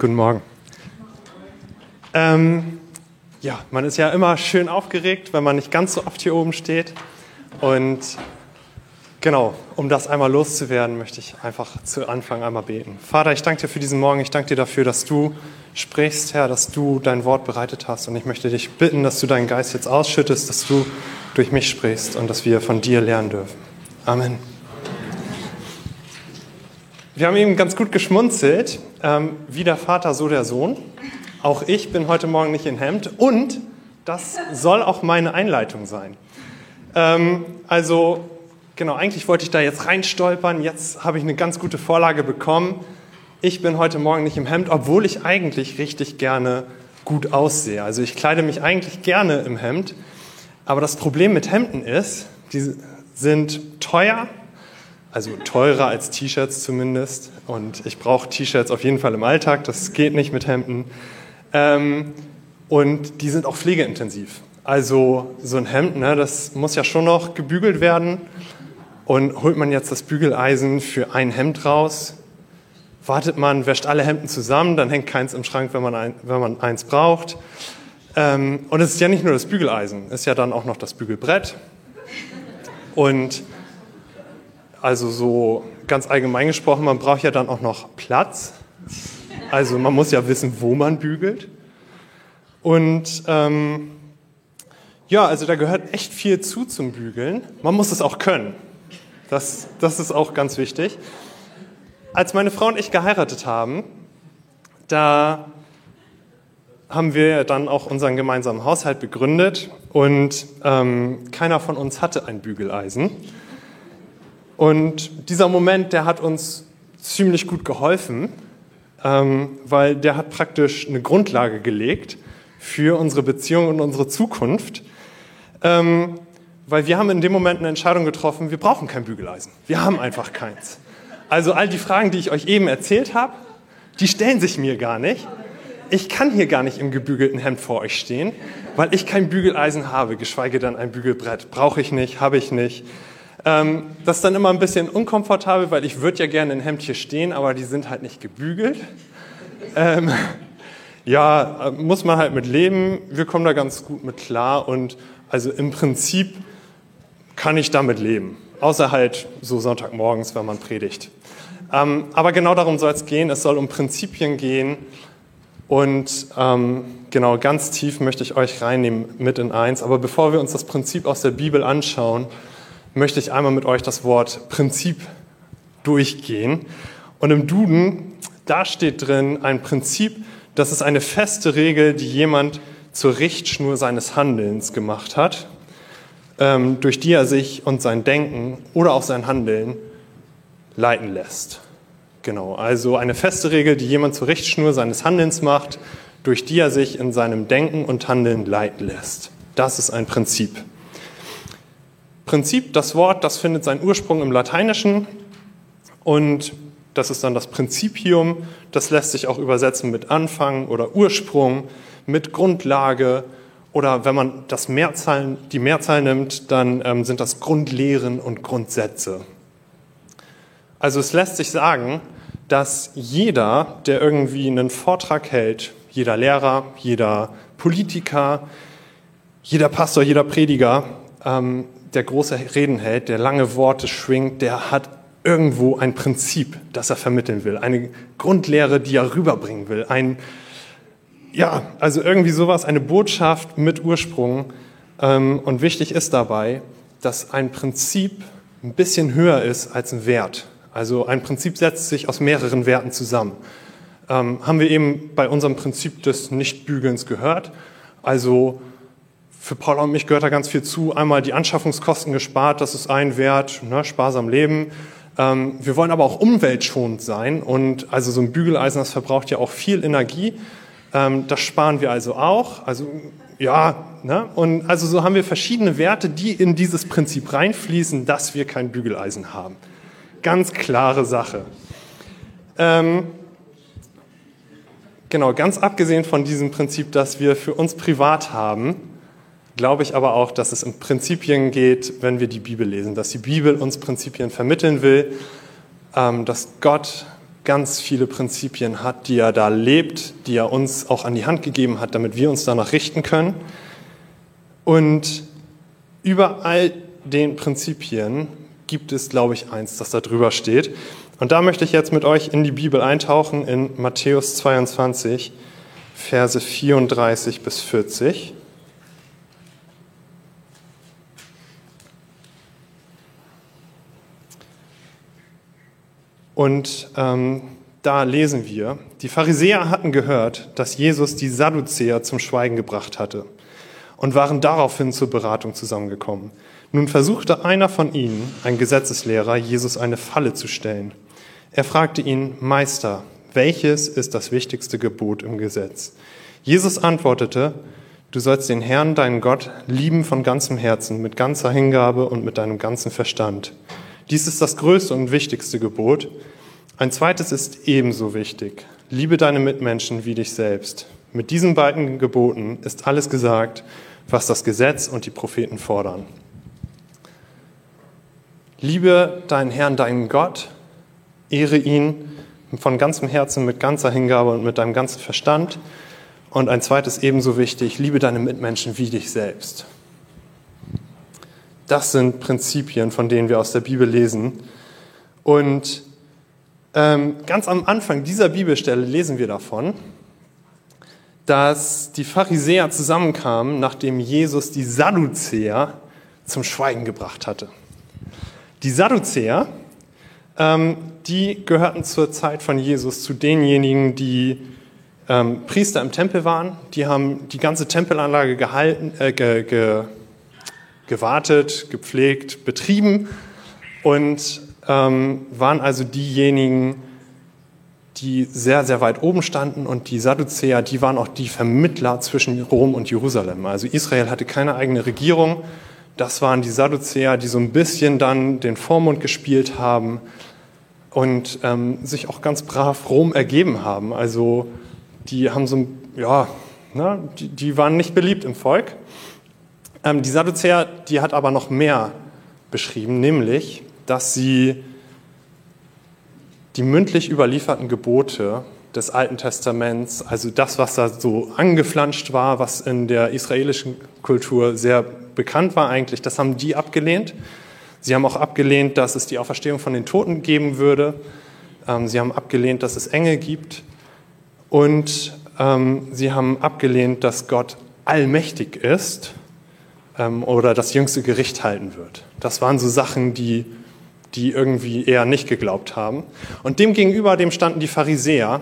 Guten Morgen. Ähm, ja, man ist ja immer schön aufgeregt, wenn man nicht ganz so oft hier oben steht. Und genau, um das einmal loszuwerden, möchte ich einfach zu Anfang einmal beten. Vater, ich danke dir für diesen Morgen. Ich danke dir dafür, dass du sprichst, Herr, dass du dein Wort bereitet hast. Und ich möchte dich bitten, dass du deinen Geist jetzt ausschüttest, dass du durch mich sprichst und dass wir von dir lernen dürfen. Amen. Wir haben eben ganz gut geschmunzelt, ähm, wie der Vater, so der Sohn. Auch ich bin heute Morgen nicht in Hemd und das soll auch meine Einleitung sein. Ähm, also, genau, eigentlich wollte ich da jetzt reinstolpern, jetzt habe ich eine ganz gute Vorlage bekommen. Ich bin heute Morgen nicht im Hemd, obwohl ich eigentlich richtig gerne gut aussehe. Also ich kleide mich eigentlich gerne im Hemd, aber das Problem mit Hemden ist, die sind teuer also teurer als T-Shirts zumindest. Und ich brauche T-Shirts auf jeden Fall im Alltag, das geht nicht mit Hemden. Ähm, und die sind auch pflegeintensiv. Also so ein Hemd, ne, das muss ja schon noch gebügelt werden. Und holt man jetzt das Bügeleisen für ein Hemd raus, wartet man, wäscht alle Hemden zusammen, dann hängt keins im Schrank, wenn man, ein, wenn man eins braucht. Ähm, und es ist ja nicht nur das Bügeleisen, es ist ja dann auch noch das Bügelbrett. Und also so ganz allgemein gesprochen, man braucht ja dann auch noch Platz. Also man muss ja wissen, wo man bügelt. Und ähm, ja, also da gehört echt viel zu zum Bügeln. Man muss es auch können. Das, das ist auch ganz wichtig. Als meine Frau und ich geheiratet haben, da haben wir dann auch unseren gemeinsamen Haushalt begründet und ähm, keiner von uns hatte ein Bügeleisen. Und dieser Moment, der hat uns ziemlich gut geholfen, ähm, weil der hat praktisch eine Grundlage gelegt für unsere Beziehung und unsere Zukunft. Ähm, weil wir haben in dem Moment eine Entscheidung getroffen, wir brauchen kein Bügeleisen. Wir haben einfach keins. Also all die Fragen, die ich euch eben erzählt habe, die stellen sich mir gar nicht. Ich kann hier gar nicht im gebügelten Hemd vor euch stehen, weil ich kein Bügeleisen habe, geschweige denn ein Bügelbrett. Brauche ich nicht, habe ich nicht. Ähm, das ist dann immer ein bisschen unkomfortabel, weil ich würde ja gerne in Hemd hier stehen, aber die sind halt nicht gebügelt. Ähm, ja, muss man halt mit leben. Wir kommen da ganz gut mit klar und also im Prinzip kann ich damit leben. Außer halt so Sonntagmorgens, wenn man predigt. Ähm, aber genau darum soll es gehen. Es soll um Prinzipien gehen. Und ähm, genau ganz tief möchte ich euch reinnehmen mit in eins. Aber bevor wir uns das Prinzip aus der Bibel anschauen, möchte ich einmal mit euch das Wort Prinzip durchgehen. Und im Duden, da steht drin ein Prinzip, das ist eine feste Regel, die jemand zur Richtschnur seines Handelns gemacht hat, ähm, durch die er sich und sein Denken oder auch sein Handeln leiten lässt. Genau, also eine feste Regel, die jemand zur Richtschnur seines Handelns macht, durch die er sich in seinem Denken und Handeln leiten lässt. Das ist ein Prinzip. Prinzip, das Wort, das findet seinen Ursprung im Lateinischen und das ist dann das Prinzipium. Das lässt sich auch übersetzen mit Anfang oder Ursprung, mit Grundlage oder wenn man das Mehrzahl, die Mehrzahl nimmt, dann ähm, sind das Grundlehren und Grundsätze. Also es lässt sich sagen, dass jeder, der irgendwie einen Vortrag hält, jeder Lehrer, jeder Politiker, jeder Pastor, jeder Prediger, ähm, der große Reden hält, der lange Worte schwingt, der hat irgendwo ein Prinzip, das er vermitteln will, eine Grundlehre, die er rüberbringen will, ein, ja, also irgendwie sowas, eine Botschaft mit Ursprung. Ähm, und wichtig ist dabei, dass ein Prinzip ein bisschen höher ist als ein Wert. Also ein Prinzip setzt sich aus mehreren Werten zusammen. Ähm, haben wir eben bei unserem Prinzip des Nichtbügelns gehört. Also für Paula und mich gehört da ganz viel zu. Einmal die Anschaffungskosten gespart, das ist ein Wert, ne, sparsam leben. Ähm, wir wollen aber auch umweltschonend sein und also so ein Bügeleisen, das verbraucht ja auch viel Energie. Ähm, das sparen wir also auch. Also ja, ne? und also so haben wir verschiedene Werte, die in dieses Prinzip reinfließen, dass wir kein Bügeleisen haben. Ganz klare Sache. Ähm, genau, ganz abgesehen von diesem Prinzip, das wir für uns privat haben, glaube ich aber auch, dass es um Prinzipien geht, wenn wir die Bibel lesen, dass die Bibel uns Prinzipien vermitteln will, ähm, dass Gott ganz viele Prinzipien hat, die er da lebt, die er uns auch an die Hand gegeben hat, damit wir uns danach richten können. Und über all den Prinzipien gibt es, glaube ich, eins, das da drüber steht. Und da möchte ich jetzt mit euch in die Bibel eintauchen, in Matthäus 22, Verse 34 bis 40. Und ähm, da lesen wir, die Pharisäer hatten gehört, dass Jesus die Sadduzäer zum Schweigen gebracht hatte und waren daraufhin zur Beratung zusammengekommen. Nun versuchte einer von ihnen, ein Gesetzeslehrer, Jesus eine Falle zu stellen. Er fragte ihn, Meister, welches ist das wichtigste Gebot im Gesetz? Jesus antwortete, du sollst den Herrn, deinen Gott, lieben von ganzem Herzen, mit ganzer Hingabe und mit deinem ganzen Verstand. Dies ist das größte und wichtigste Gebot. Ein zweites ist ebenso wichtig. Liebe deine Mitmenschen wie dich selbst. Mit diesen beiden Geboten ist alles gesagt, was das Gesetz und die Propheten fordern. Liebe deinen Herrn, deinen Gott, ehre ihn von ganzem Herzen, mit ganzer Hingabe und mit deinem ganzen Verstand. Und ein zweites ebenso wichtig, liebe deine Mitmenschen wie dich selbst. Das sind Prinzipien, von denen wir aus der Bibel lesen. Und ähm, ganz am Anfang dieser Bibelstelle lesen wir davon, dass die Pharisäer zusammenkamen, nachdem Jesus die Sadduzäer zum Schweigen gebracht hatte. Die Sadduzäer, ähm, die gehörten zur Zeit von Jesus zu denjenigen, die ähm, Priester im Tempel waren. Die haben die ganze Tempelanlage gehalten, äh, ge, ge, gewartet, gepflegt, betrieben und ähm, waren also diejenigen, die sehr, sehr weit oben standen und die Sadduzäer, die waren auch die Vermittler zwischen Rom und Jerusalem. Also Israel hatte keine eigene Regierung. Das waren die Sadduzäer, die so ein bisschen dann den Vormund gespielt haben und ähm, sich auch ganz brav Rom ergeben haben. Also die haben so, ja, ne, die, die waren nicht beliebt im Volk. Ähm, die Sadduzäer, die hat aber noch mehr beschrieben, nämlich, dass sie die mündlich überlieferten Gebote des Alten Testaments, also das, was da so angeflanscht war, was in der israelischen Kultur sehr bekannt war eigentlich, das haben die abgelehnt. Sie haben auch abgelehnt, dass es die Auferstehung von den Toten geben würde. Ähm, sie haben abgelehnt, dass es Engel gibt. Und ähm, sie haben abgelehnt, dass Gott allmächtig ist oder das jüngste Gericht halten wird. Das waren so Sachen, die, die irgendwie eher nicht geglaubt haben. Und demgegenüber dem standen die Pharisäer,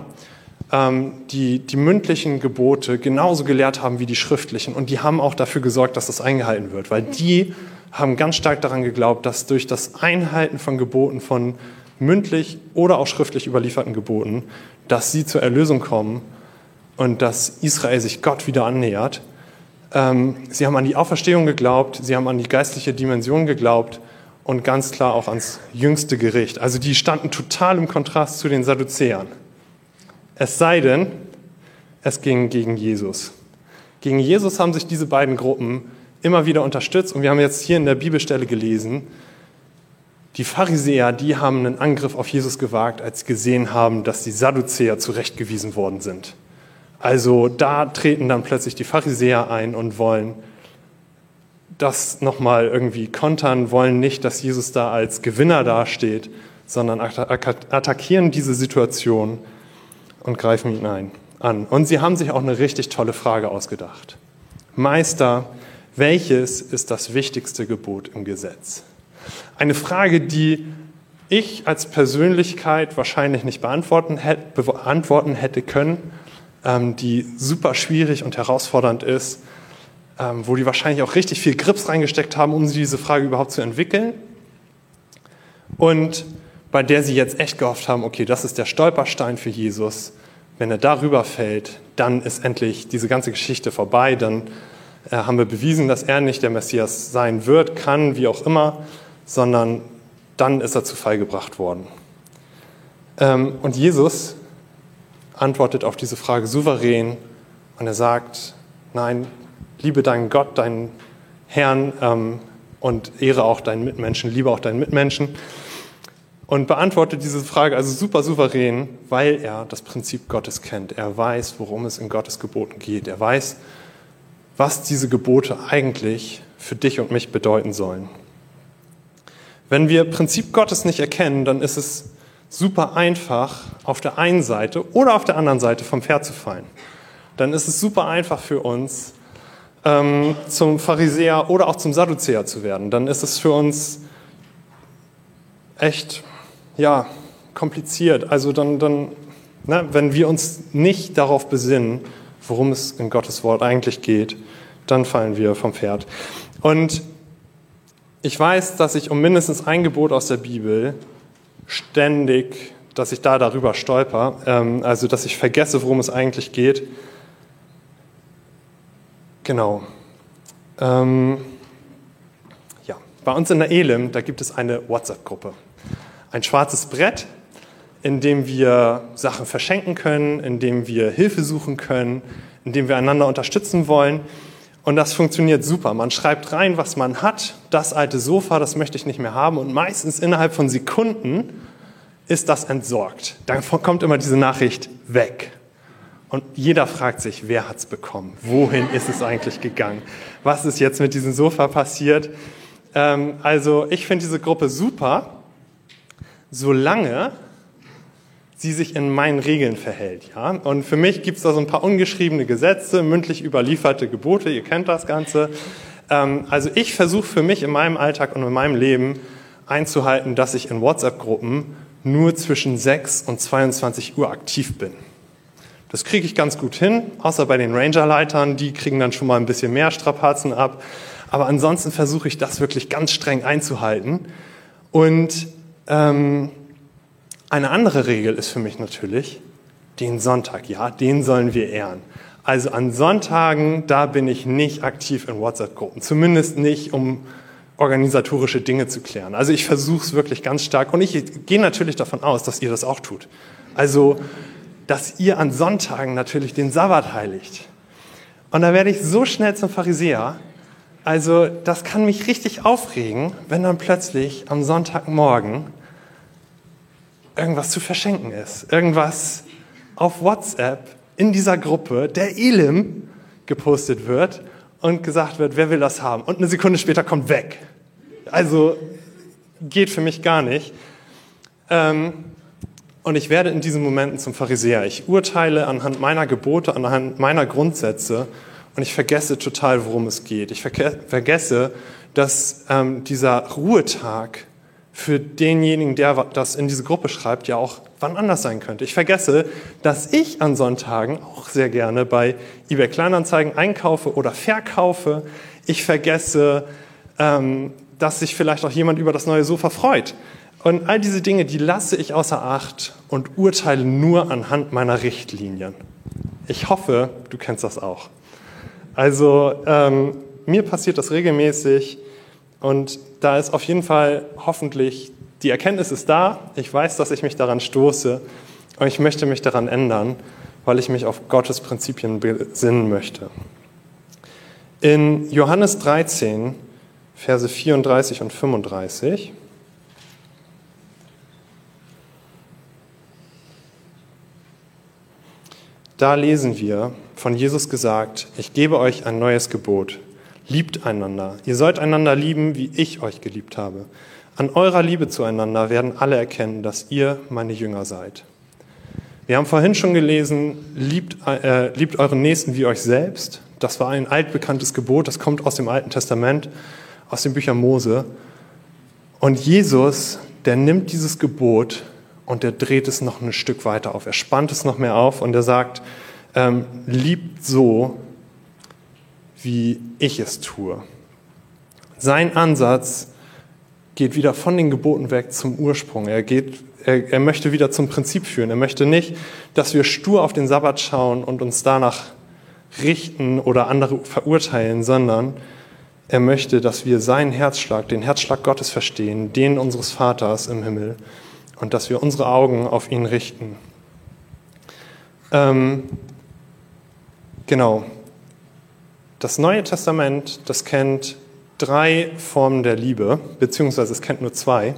ähm, die die mündlichen Gebote genauso gelehrt haben wie die schriftlichen. Und die haben auch dafür gesorgt, dass das eingehalten wird, weil die haben ganz stark daran geglaubt, dass durch das Einhalten von Geboten, von mündlich oder auch schriftlich überlieferten Geboten, dass sie zur Erlösung kommen und dass Israel sich Gott wieder annähert. Ähm, sie haben an die Auferstehung geglaubt, sie haben an die geistliche Dimension geglaubt und ganz klar auch ans jüngste Gericht. Also die standen total im Kontrast zu den Sadduzäern. Es sei denn, es ging gegen Jesus. Gegen Jesus haben sich diese beiden Gruppen immer wieder unterstützt und wir haben jetzt hier in der Bibelstelle gelesen, die Pharisäer, die haben einen Angriff auf Jesus gewagt, als sie gesehen haben, dass die Sadduzäer zurechtgewiesen worden sind. Also da treten dann plötzlich die Pharisäer ein und wollen das nochmal irgendwie kontern, wollen nicht, dass Jesus da als Gewinner dasteht, sondern attackieren diese Situation und greifen ihn ein, an. Und sie haben sich auch eine richtig tolle Frage ausgedacht. Meister, welches ist das wichtigste Gebot im Gesetz? Eine Frage, die ich als Persönlichkeit wahrscheinlich nicht beantworten hätte, beantworten hätte können, die super schwierig und herausfordernd ist, ähm, wo die wahrscheinlich auch richtig viel Grips reingesteckt haben, um diese Frage überhaupt zu entwickeln. Und bei der sie jetzt echt gehofft haben, okay, das ist der Stolperstein für Jesus. Wenn er darüber fällt, dann ist endlich diese ganze Geschichte vorbei, dann äh, haben wir bewiesen, dass er nicht der Messias sein wird, kann, wie auch immer, sondern dann ist er zu Fall gebracht worden. Ähm, und Jesus antwortet auf diese Frage souverän und er sagt, nein, liebe deinen Gott, deinen Herrn ähm, und ehre auch deinen Mitmenschen, liebe auch deinen Mitmenschen. und beantwortet diese Frage also super souverän, weil er das Prinzip Gottes kennt. Er weiß, worum es in Gottes Geboten geht. Er weiß, was diese Gebote eigentlich für dich und mich bedeuten sollen. Wenn wir Prinzip Gottes nicht erkennen, dann ist es super einfach, auf der einen Seite oder auf der anderen Seite vom Pferd zu fallen. Dann ist es super einfach für uns, ähm, zum Pharisäer oder auch zum Sadduzäer zu werden. Dann ist es für uns echt, ja, kompliziert. Also dann, dann ne, wenn wir uns nicht darauf besinnen, worum es in Gottes Wort eigentlich geht, dann fallen wir vom Pferd. Und ich weiß, dass ich um mindestens ein Gebot aus der Bibel ständig, dass ich da darüber stolper, ähm, also dass ich vergesse, worum es eigentlich geht. Genau. Ähm, ja, bei uns in der Elim, da gibt es eine WhatsApp-Gruppe. Ein schwarzes Brett, in dem wir Sachen verschenken können, in dem wir Hilfe suchen können, in dem wir einander unterstützen wollen. Und das funktioniert super. Man schreibt rein, was man hat. Das alte Sofa, das möchte ich nicht mehr haben. Und meistens innerhalb von Sekunden ist das entsorgt. Dann kommt immer diese Nachricht weg. Und jeder fragt sich, wer hat es bekommen? Wohin ist es eigentlich gegangen? Was ist jetzt mit diesem Sofa passiert? Ähm, also ich finde diese Gruppe super, solange sie sich in meinen Regeln verhält. Ja? Und für mich gibt es da so ein paar ungeschriebene Gesetze, mündlich überlieferte Gebote, ihr kennt das Ganze. Ähm, also ich versuche für mich in meinem Alltag und in meinem Leben einzuhalten, dass ich in WhatsApp-Gruppen nur zwischen 6 und 22 Uhr aktiv bin. Das kriege ich ganz gut hin, außer bei den Ranger-Leitern, die kriegen dann schon mal ein bisschen mehr Strapazen ab. Aber ansonsten versuche ich das wirklich ganz streng einzuhalten. Und ähm, eine andere Regel ist für mich natürlich den Sonntag. Ja, den sollen wir ehren. Also an Sonntagen, da bin ich nicht aktiv in WhatsApp-Gruppen. Zumindest nicht, um organisatorische Dinge zu klären. Also ich versuche es wirklich ganz stark und ich gehe natürlich davon aus, dass ihr das auch tut. Also, dass ihr an Sonntagen natürlich den Sabbat heiligt. Und da werde ich so schnell zum Pharisäer. Also das kann mich richtig aufregen, wenn dann plötzlich am Sonntagmorgen irgendwas zu verschenken ist. Irgendwas auf WhatsApp in dieser Gruppe der Elim gepostet wird und gesagt wird, wer will das haben? Und eine Sekunde später kommt weg. Also geht für mich gar nicht. Ähm, und ich werde in diesen Momenten zum Pharisäer. Ich urteile anhand meiner Gebote, anhand meiner Grundsätze und ich vergesse total, worum es geht. Ich vergesse, dass ähm, dieser Ruhetag für denjenigen, der das in diese Gruppe schreibt, ja auch wann anders sein könnte. Ich vergesse, dass ich an Sonntagen auch sehr gerne bei eBay Kleinanzeigen einkaufe oder verkaufe. Ich vergesse, ähm, dass sich vielleicht auch jemand über das neue Sofa freut. Und all diese Dinge, die lasse ich außer Acht und urteile nur anhand meiner Richtlinien. Ich hoffe, du kennst das auch. Also ähm, mir passiert das regelmäßig und da ist auf jeden Fall hoffentlich, die Erkenntnis ist da, ich weiß, dass ich mich daran stoße und ich möchte mich daran ändern, weil ich mich auf Gottes Prinzipien besinnen möchte. In Johannes 13, Verse 34 und 35, da lesen wir von Jesus gesagt, ich gebe euch ein neues Gebot. Liebt einander. Ihr sollt einander lieben, wie ich euch geliebt habe. An eurer Liebe zueinander werden alle erkennen, dass ihr meine Jünger seid. Wir haben vorhin schon gelesen, liebt, äh, liebt euren Nächsten wie euch selbst. Das war ein altbekanntes Gebot, das kommt aus dem Alten Testament, aus den Büchern Mose. Und Jesus, der nimmt dieses Gebot und der dreht es noch ein Stück weiter auf. Er spannt es noch mehr auf und er sagt, ähm, liebt so, wie ich es tue. Sein Ansatz geht wieder von den Geboten weg zum Ursprung. Er, geht, er, er möchte wieder zum Prinzip führen. Er möchte nicht, dass wir stur auf den Sabbat schauen und uns danach richten oder andere verurteilen, sondern er möchte, dass wir seinen Herzschlag, den Herzschlag Gottes verstehen, den unseres Vaters im Himmel und dass wir unsere Augen auf ihn richten. Ähm, genau, das Neue Testament, das kennt drei Formen der Liebe, beziehungsweise es kennt nur zwei,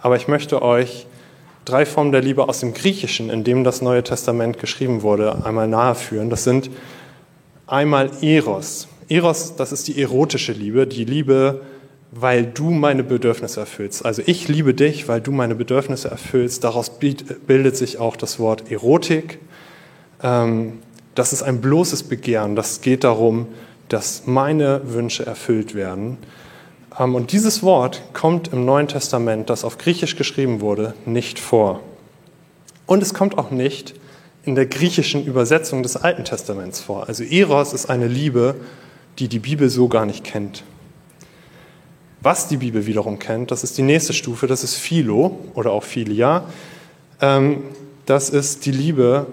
aber ich möchte euch drei Formen der Liebe aus dem Griechischen, in dem das Neue Testament geschrieben wurde, einmal naheführen. Das sind einmal Eros. Eros, das ist die erotische Liebe, die Liebe, weil du meine Bedürfnisse erfüllst. Also ich liebe dich, weil du meine Bedürfnisse erfüllst. Daraus bildet sich auch das Wort Erotik. Ähm, das ist ein bloßes Begehren. Das geht darum, dass meine Wünsche erfüllt werden. Ähm, und dieses Wort kommt im Neuen Testament, das auf Griechisch geschrieben wurde, nicht vor. Und es kommt auch nicht in der griechischen Übersetzung des Alten Testaments vor. Also Eros ist eine Liebe, die die Bibel so gar nicht kennt. Was die Bibel wiederum kennt, das ist die nächste Stufe, das ist Philo oder auch Philia. Ähm, das ist die Liebe,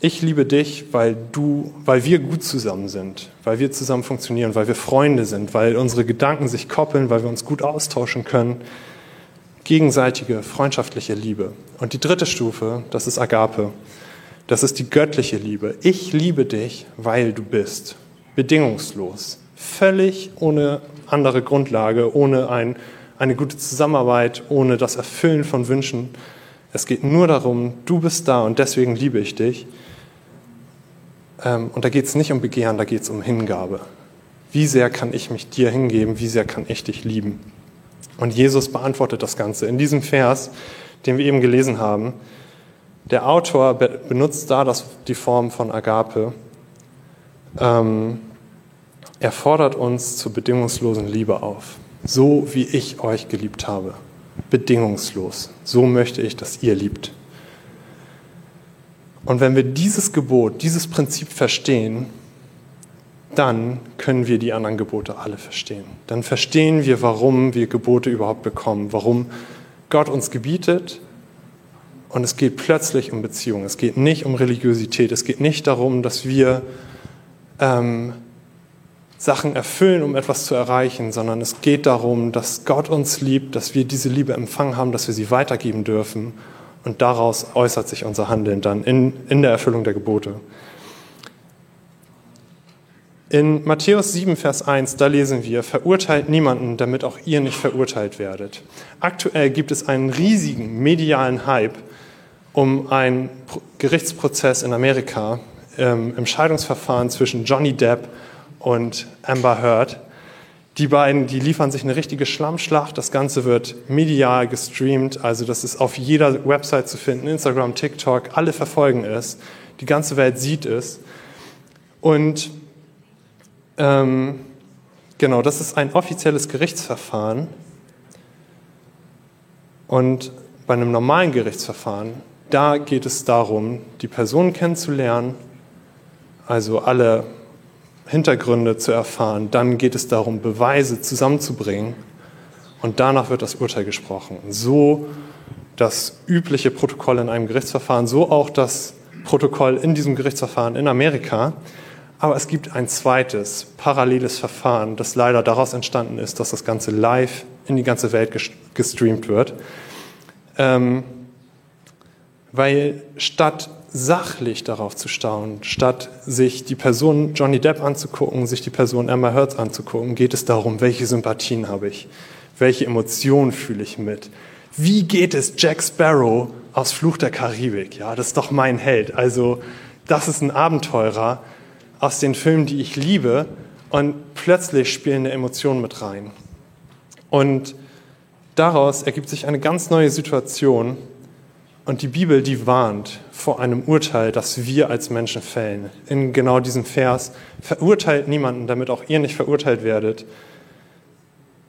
ich liebe dich, weil du, weil wir gut zusammen sind, weil wir zusammen funktionieren, weil wir Freunde sind, weil unsere Gedanken sich koppeln, weil wir uns gut austauschen können. Gegenseitige, freundschaftliche Liebe. Und die dritte Stufe, das ist Agape. Das ist die göttliche Liebe. Ich liebe dich, weil du bist. Bedingungslos. Völlig ohne andere Grundlage, ohne ein, eine gute Zusammenarbeit, ohne das Erfüllen von Wünschen. Es geht nur darum, du bist da und deswegen liebe ich dich. Ähm, und da geht es nicht um Begehren, da geht es um Hingabe. Wie sehr kann ich mich dir hingeben? Wie sehr kann ich dich lieben? Und Jesus beantwortet das Ganze in diesem Vers, den wir eben gelesen haben. Der Autor benutzt da das, die Form von Agape. Ähm, er fordert uns zur bedingungslosen Liebe auf. So wie ich euch geliebt habe. Bedingungslos. So möchte ich, dass ihr liebt. Und wenn wir dieses Gebot, dieses Prinzip verstehen, dann können wir die anderen Gebote alle verstehen. Dann verstehen wir, warum wir Gebote überhaupt bekommen, warum Gott uns gebietet. Und es geht plötzlich um Beziehung. Es geht nicht um Religiosität. Es geht nicht darum, dass wir ähm, Sachen erfüllen, um etwas zu erreichen, sondern es geht darum, dass Gott uns liebt, dass wir diese Liebe empfangen haben, dass wir sie weitergeben dürfen. Und daraus äußert sich unser Handeln dann in, in der Erfüllung der Gebote. In Matthäus 7, Vers 1, da lesen wir, verurteilt niemanden, damit auch ihr nicht verurteilt werdet. Aktuell gibt es einen riesigen medialen Hype um einen Gerichtsprozess in Amerika ähm, im Scheidungsverfahren zwischen Johnny Depp und Amber Heard. Die beiden, die liefern sich eine richtige Schlammschlacht. Das Ganze wird medial gestreamt, also das ist auf jeder Website zu finden, Instagram, TikTok, alle verfolgen es. Die ganze Welt sieht es. Und ähm, genau, das ist ein offizielles Gerichtsverfahren. Und bei einem normalen Gerichtsverfahren, da geht es darum, die Person kennenzulernen, also alle Hintergründe zu erfahren. Dann geht es darum, Beweise zusammenzubringen und danach wird das Urteil gesprochen. So das übliche Protokoll in einem Gerichtsverfahren, so auch das Protokoll in diesem Gerichtsverfahren in Amerika. Aber es gibt ein zweites, paralleles Verfahren, das leider daraus entstanden ist, dass das Ganze live in die ganze Welt gestreamt wird. Ähm, weil statt sachlich darauf zu staunen, statt sich die Person Johnny Depp anzugucken, sich die Person Emma Hertz anzugucken, geht es darum, welche Sympathien habe ich, welche Emotionen fühle ich mit, wie geht es Jack Sparrow aus Fluch der Karibik? Ja, das ist doch mein Held. Also das ist ein Abenteurer aus den Filmen, die ich liebe, und plötzlich spielen eine Emotion mit rein. Und daraus ergibt sich eine ganz neue Situation, und die Bibel, die warnt vor einem Urteil, das wir als Menschen fällen. In genau diesem Vers, verurteilt niemanden, damit auch ihr nicht verurteilt werdet.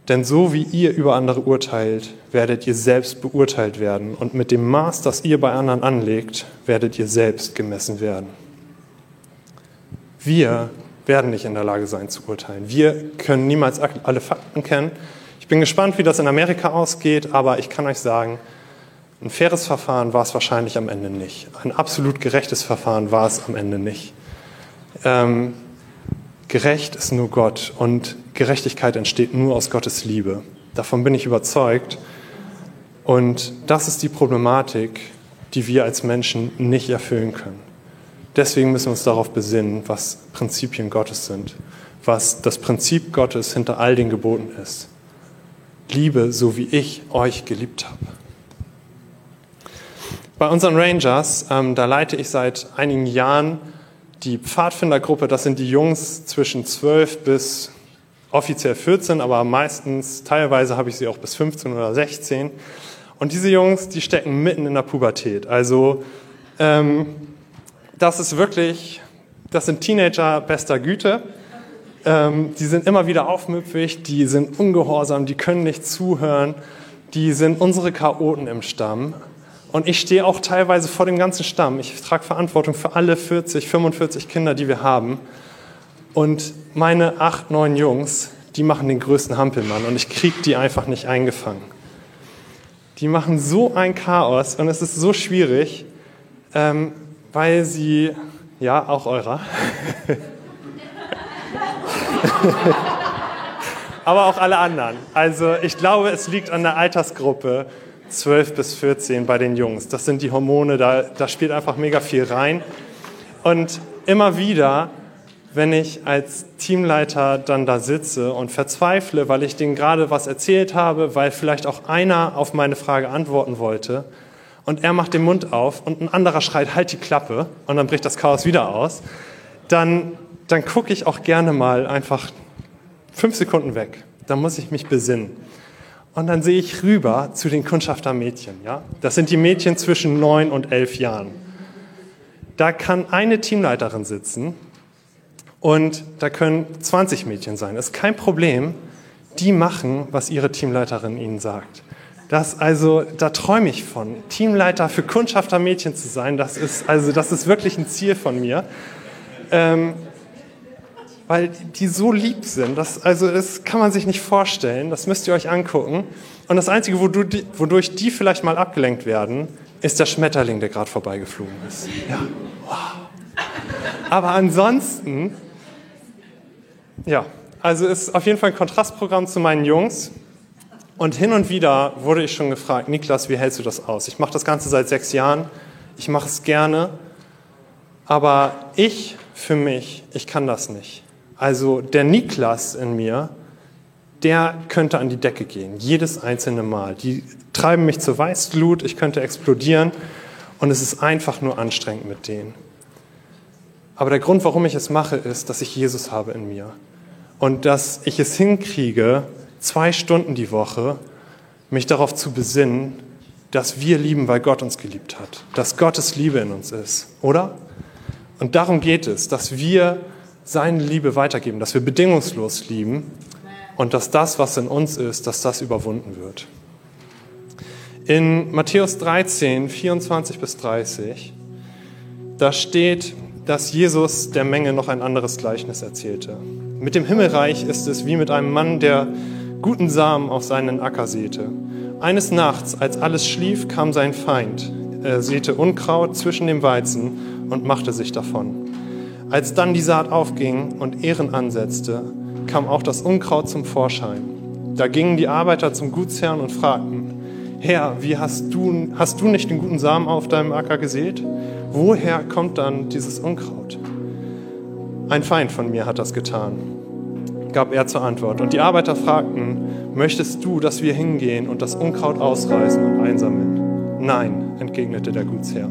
Denn so wie ihr über andere urteilt, werdet ihr selbst beurteilt werden. Und mit dem Maß, das ihr bei anderen anlegt, werdet ihr selbst gemessen werden. Wir werden nicht in der Lage sein zu urteilen. Wir können niemals alle Fakten kennen. Ich bin gespannt, wie das in Amerika ausgeht, aber ich kann euch sagen, ein faires Verfahren war es wahrscheinlich am Ende nicht. Ein absolut gerechtes Verfahren war es am Ende nicht. Ähm, gerecht ist nur Gott und Gerechtigkeit entsteht nur aus Gottes Liebe. Davon bin ich überzeugt. Und das ist die Problematik, die wir als Menschen nicht erfüllen können. Deswegen müssen wir uns darauf besinnen, was Prinzipien Gottes sind, was das Prinzip Gottes hinter all den Geboten ist. Liebe, so wie ich euch geliebt habe. Bei unseren Rangers, ähm, da leite ich seit einigen Jahren die Pfadfindergruppe. Das sind die Jungs zwischen 12 bis offiziell 14, aber meistens, teilweise habe ich sie auch bis 15 oder 16. Und diese Jungs, die stecken mitten in der Pubertät. Also ähm, das ist wirklich, das sind Teenager bester Güte. Ähm, die sind immer wieder aufmüpfig, die sind ungehorsam, die können nicht zuhören, die sind unsere Chaoten im Stamm. Und ich stehe auch teilweise vor dem ganzen Stamm. Ich trage Verantwortung für alle 40, 45 Kinder, die wir haben. Und meine acht, neun Jungs, die machen den größten Hampelmann und ich kriege die einfach nicht eingefangen. Die machen so ein Chaos und es ist so schwierig, ähm, weil sie, ja, auch eurer, aber auch alle anderen. Also ich glaube, es liegt an der Altersgruppe 12 bis 14 bei den Jungs. Das sind die Hormone, da, da spielt einfach mega viel rein. Und immer wieder, wenn ich als Teamleiter dann da sitze und verzweifle, weil ich denen gerade was erzählt habe, weil vielleicht auch einer auf meine Frage antworten wollte und er macht den Mund auf und ein anderer schreit, halt die Klappe und dann bricht das Chaos wieder aus, dann, dann gucke ich auch gerne mal einfach fünf Sekunden weg. Dann muss ich mich besinnen. Und dann sehe ich rüber zu den Kundschaftermädchen. Ja? Das sind die Mädchen zwischen neun und elf Jahren. Da kann eine Teamleiterin sitzen und da können 20 Mädchen sein. Das ist kein Problem. Die machen, was ihre Teamleiterin ihnen sagt. Das also, da träume ich von. Teamleiter für Kundschaftermädchen zu sein, das ist, also, das ist wirklich ein Ziel von mir. Ähm, weil die so lieb sind. Das, also das kann man sich nicht vorstellen. Das müsst ihr euch angucken. Und das Einzige, wodurch die vielleicht mal abgelenkt werden, ist der Schmetterling, der gerade vorbeigeflogen ist. Ja. Wow. Aber ansonsten, ja, also ist auf jeden Fall ein Kontrastprogramm zu meinen Jungs. Und hin und wieder wurde ich schon gefragt, Niklas, wie hältst du das aus? Ich mache das Ganze seit sechs Jahren. Ich mache es gerne. Aber ich, für mich, ich kann das nicht. Also der Niklas in mir, der könnte an die Decke gehen, jedes einzelne Mal. Die treiben mich zur Weißglut, ich könnte explodieren und es ist einfach nur anstrengend mit denen. Aber der Grund, warum ich es mache, ist, dass ich Jesus habe in mir und dass ich es hinkriege, zwei Stunden die Woche mich darauf zu besinnen, dass wir lieben, weil Gott uns geliebt hat, dass Gottes Liebe in uns ist, oder? Und darum geht es, dass wir seine Liebe weitergeben, dass wir bedingungslos lieben und dass das, was in uns ist, dass das überwunden wird. In Matthäus 13, 24 bis 30, da steht, dass Jesus der Menge noch ein anderes Gleichnis erzählte. Mit dem Himmelreich ist es wie mit einem Mann, der guten Samen auf seinen Acker säte. Eines Nachts, als alles schlief, kam sein Feind. Er säte Unkraut zwischen dem Weizen und machte sich davon. Als dann die Saat aufging und Ehren ansetzte, kam auch das Unkraut zum Vorschein. Da gingen die Arbeiter zum Gutsherrn und fragten, Herr, wie hast du, hast du nicht den guten Samen auf deinem Acker gesät? Woher kommt dann dieses Unkraut? Ein Feind von mir hat das getan, gab er zur Antwort. Und die Arbeiter fragten, möchtest du, dass wir hingehen und das Unkraut ausreißen und einsammeln? Nein, entgegnete der Gutsherr.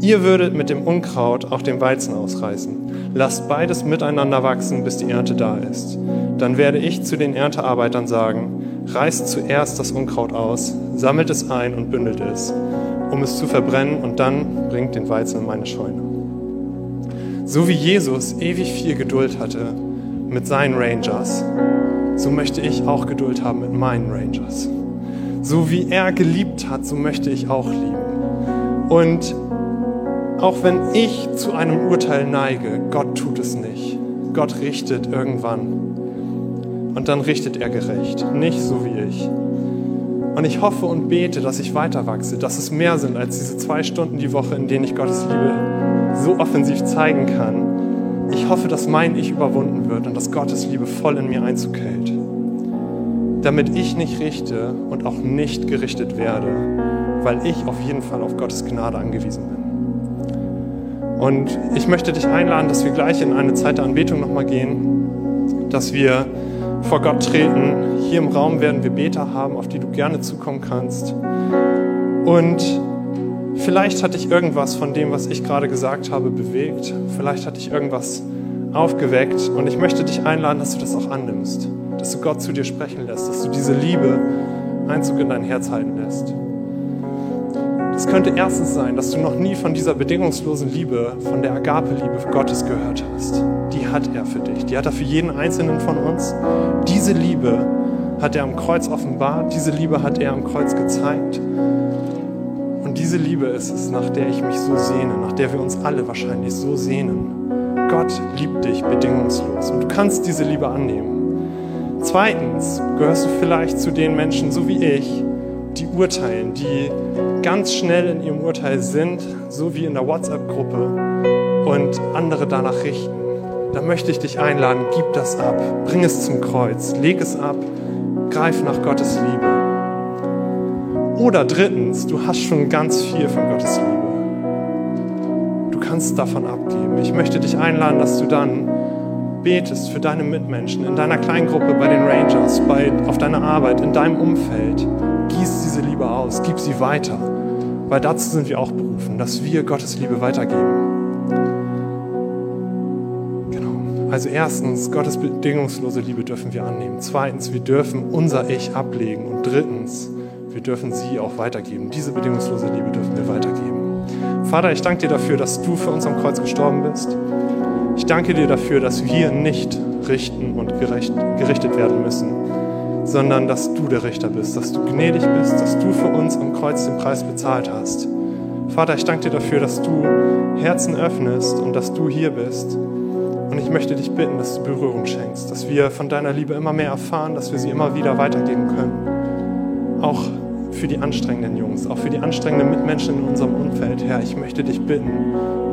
Ihr würdet mit dem Unkraut auch den Weizen ausreißen. Lasst beides miteinander wachsen, bis die Ernte da ist. Dann werde ich zu den Erntearbeitern sagen, reißt zuerst das Unkraut aus, sammelt es ein und bündelt es, um es zu verbrennen und dann bringt den Weizen in meine Scheune. So wie Jesus ewig viel Geduld hatte mit seinen Rangers, so möchte ich auch Geduld haben mit meinen Rangers. So wie er geliebt hat, so möchte ich auch lieben. Und auch wenn ich zu einem Urteil neige, Gott tut es nicht. Gott richtet irgendwann. Und dann richtet er gerecht, nicht so wie ich. Und ich hoffe und bete, dass ich weiter wachse, dass es mehr sind als diese zwei Stunden die Woche, in denen ich Gottes Liebe so offensiv zeigen kann. Ich hoffe, dass mein Ich überwunden wird und dass Gottes Liebe voll in mir Einzug hält. Damit ich nicht richte und auch nicht gerichtet werde, weil ich auf jeden Fall auf Gottes Gnade angewiesen bin. Und ich möchte dich einladen, dass wir gleich in eine Zeit der Anbetung nochmal gehen, dass wir vor Gott treten. Hier im Raum werden wir Beter haben, auf die du gerne zukommen kannst. Und Vielleicht hat dich irgendwas von dem, was ich gerade gesagt habe, bewegt. Vielleicht hat dich irgendwas aufgeweckt. Und ich möchte dich einladen, dass du das auch annimmst. Dass du Gott zu dir sprechen lässt. Dass du diese Liebe Einzug in dein Herz halten lässt. Es könnte erstens sein, dass du noch nie von dieser bedingungslosen Liebe, von der Agape-Liebe Gottes gehört hast. Die hat er für dich. Die hat er für jeden Einzelnen von uns. Diese Liebe hat er am Kreuz offenbart. Diese Liebe hat er am Kreuz gezeigt. Und diese Liebe ist es, nach der ich mich so sehne, nach der wir uns alle wahrscheinlich so sehnen. Gott liebt dich bedingungslos und du kannst diese Liebe annehmen. Zweitens gehörst du vielleicht zu den Menschen, so wie ich, die urteilen, die ganz schnell in ihrem Urteil sind, so wie in der WhatsApp-Gruppe und andere danach richten. Da möchte ich dich einladen, gib das ab, bring es zum Kreuz, leg es ab, greif nach Gottes Liebe. Oder drittens, du hast schon ganz viel von Gottes Liebe. Du kannst davon abgeben. Ich möchte dich einladen, dass du dann betest für deine Mitmenschen, in deiner Kleingruppe, bei den Rangers, bei, auf deiner Arbeit, in deinem Umfeld. Gieß diese Liebe aus, gib sie weiter, weil dazu sind wir auch berufen, dass wir Gottes Liebe weitergeben. Genau. Also erstens, Gottes bedingungslose Liebe dürfen wir annehmen. Zweitens, wir dürfen unser Ich ablegen. Und drittens, wir dürfen sie auch weitergeben. Diese bedingungslose Liebe dürfen wir weitergeben. Vater, ich danke dir dafür, dass du für uns am Kreuz gestorben bist. Ich danke dir dafür, dass wir nicht richten und gerecht, gerichtet werden müssen, sondern dass du der Richter bist, dass du gnädig bist, dass du für uns am Kreuz den Preis bezahlt hast. Vater, ich danke dir dafür, dass du Herzen öffnest und dass du hier bist. Und ich möchte dich bitten, dass du Berührung schenkst, dass wir von deiner Liebe immer mehr erfahren, dass wir sie immer wieder weitergeben können. Auch für die anstrengenden Jungs, auch für die anstrengenden Mitmenschen in unserem Umfeld. Herr, ich möchte dich bitten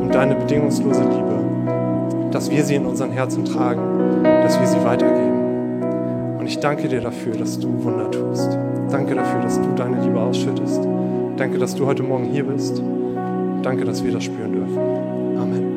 um deine bedingungslose Liebe, dass wir sie in unseren Herzen tragen, dass wir sie weitergeben. Und ich danke dir dafür, dass du Wunder tust. Danke dafür, dass du deine Liebe ausschüttest. Danke, dass du heute Morgen hier bist. Danke, dass wir das spüren dürfen. Amen.